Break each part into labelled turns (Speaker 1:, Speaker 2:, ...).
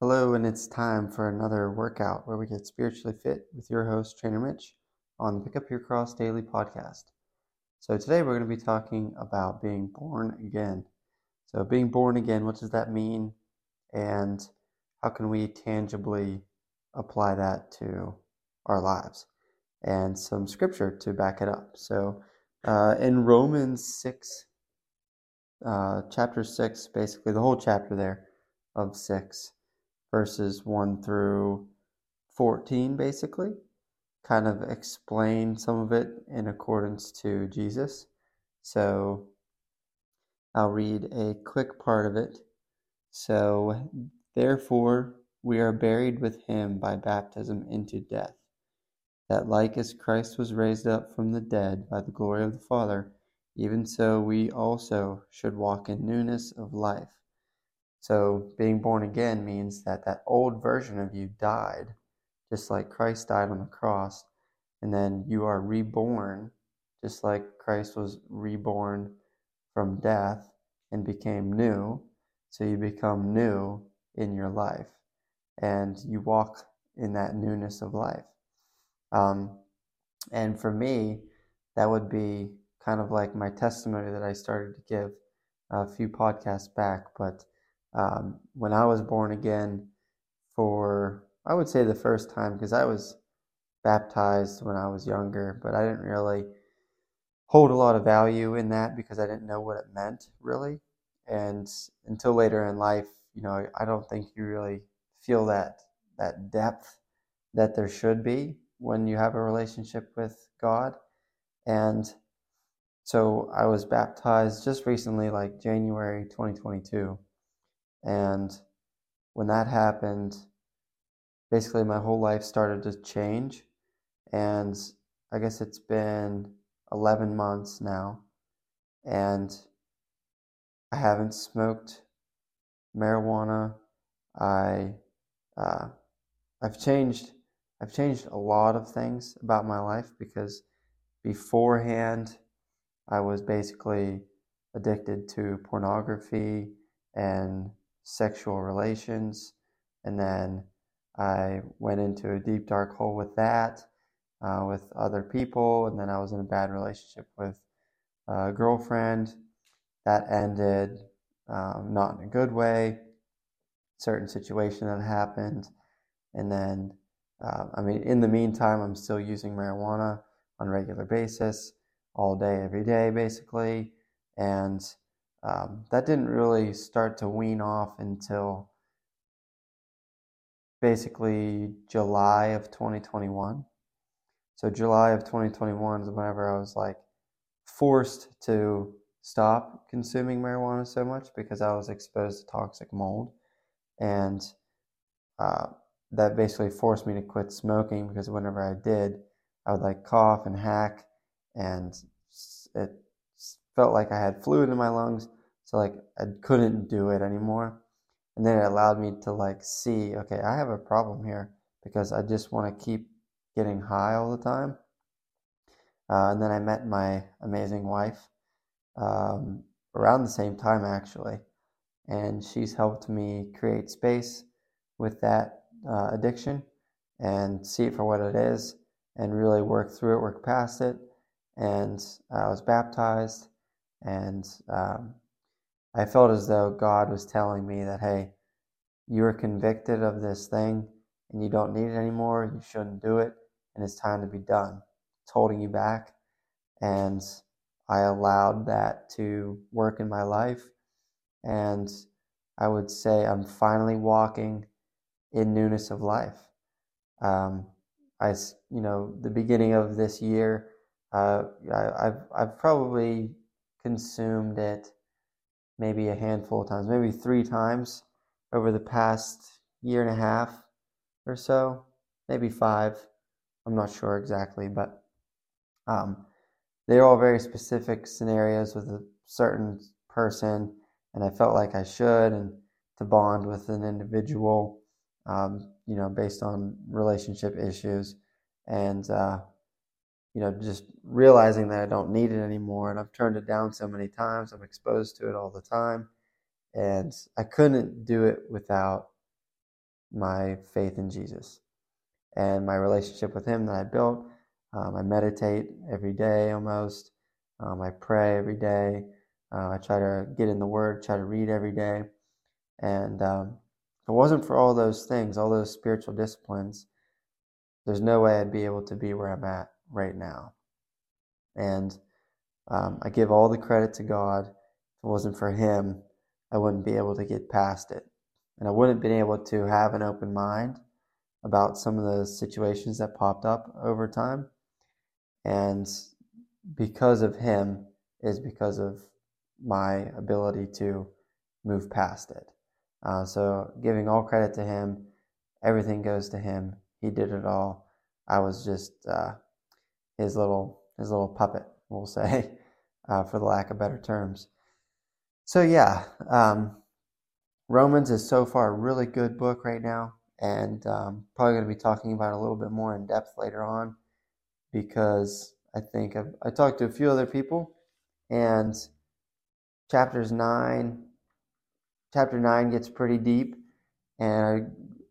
Speaker 1: Hello, and it's time for another workout where we get spiritually fit with your host, Trainer Mitch, on the Pick Up Your Cross Daily podcast. So, today we're going to be talking about being born again. So, being born again, what does that mean? And how can we tangibly apply that to our lives? And some scripture to back it up. So, uh, in Romans 6, uh, chapter 6, basically the whole chapter there of 6 verses 1 through 14, basically. Kind of explain some of it in accordance to Jesus. So I'll read a quick part of it. So, therefore, we are buried with him by baptism into death, that like as Christ was raised up from the dead by the glory of the Father, even so we also should walk in newness of life. So, being born again means that that old version of you died, just like Christ died on the cross, and then you are reborn, just like Christ was reborn from death and became new. So, you become new in your life, and you walk in that newness of life. Um, and for me, that would be kind of like my testimony that I started to give a few podcasts back, but um, when I was born again for, I would say the first time, because I was baptized when I was younger, but I didn't really hold a lot of value in that because I didn't know what it meant really. And until later in life, you know, I don't think you really feel that that depth that there should be when you have a relationship with God. And so I was baptized just recently, like January 2022. And when that happened, basically my whole life started to change. And I guess it's been 11 months now. And I haven't smoked marijuana. I, uh, I've changed. I've changed a lot of things about my life because beforehand I was basically addicted to pornography and sexual relations. And then I went into a deep, dark hole with that, uh, with other people. And then I was in a bad relationship with a girlfriend. That ended um, not in a good way. Certain situation that happened. And then, uh, I mean, in the meantime, I'm still using marijuana on a regular basis, all day, every day, basically. And um, that didn't really start to wean off until basically July of 2021. So July of 2021 is whenever I was like forced to stop consuming marijuana so much because I was exposed to toxic mold, and uh, that basically forced me to quit smoking because whenever I did, I would like cough and hack, and it felt like I had fluid in my lungs, so like I couldn't do it anymore. And then it allowed me to like see, okay, I have a problem here because I just want to keep getting high all the time. Uh, and then I met my amazing wife um, around the same time actually, and she's helped me create space with that uh, addiction and see it for what it is and really work through it, work past it. And I was baptized and um, I felt as though God was telling me that, hey, you are convicted of this thing and you don't need it anymore. You shouldn't do it, and it's time to be done. It's holding you back. And I allowed that to work in my life. And I would say I'm finally walking in newness of life. Um, I, you know, the beginning of this year, uh, I, I've, I've probably consumed it maybe a handful of times, maybe three times over the past year and a half or so, maybe five. I'm not sure exactly, but um, they're all very specific scenarios with a certain person, and I felt like I should, and to bond with an individual, um, you know, based on relationship issues, and uh, you know, just realizing that I don't need it anymore. And I've turned it down so many times. I'm exposed to it all the time. And I couldn't do it without my faith in Jesus and my relationship with Him that I built. Um, I meditate every day almost. Um, I pray every day. Uh, I try to get in the Word, try to read every day. And um, if it wasn't for all those things, all those spiritual disciplines, there's no way I'd be able to be where I'm at right now. And um, I give all the credit to God. If it wasn't for Him, I wouldn't be able to get past it. And I wouldn't have been able to have an open mind about some of the situations that popped up over time. And because of Him is because of my ability to move past it. Uh, so giving all credit to Him, everything goes to Him. He did it all. I was just uh, his little his little puppet, we'll say, uh, for the lack of better terms. So yeah, um, Romans is so far a really good book right now, and um, probably going to be talking about a little bit more in depth later on, because I think I've, I talked to a few other people, and chapters nine, chapter nine gets pretty deep, and I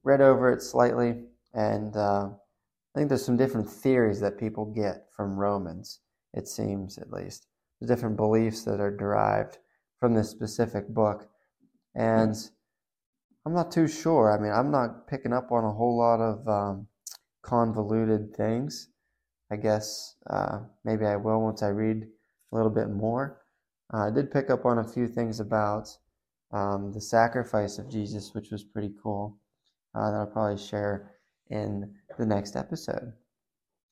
Speaker 1: read over it slightly, and uh, I think there's some different theories that people get from Romans. It seems, at least, the different beliefs that are derived from this specific book, and I'm not too sure. I mean, I'm not picking up on a whole lot of um, convoluted things. I guess uh, maybe I will once I read a little bit more. Uh, I did pick up on a few things about um, the sacrifice of Jesus, which was pretty cool, uh, that I'll probably share in the next episode.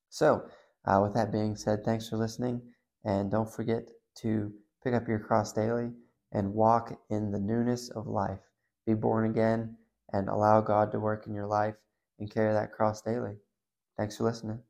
Speaker 1: So, uh, with that being said, thanks for listening, and don't forget to pick up your cross daily and walk in the newness of life. Be born again and allow God to work in your life and carry that cross daily. Thanks for listening.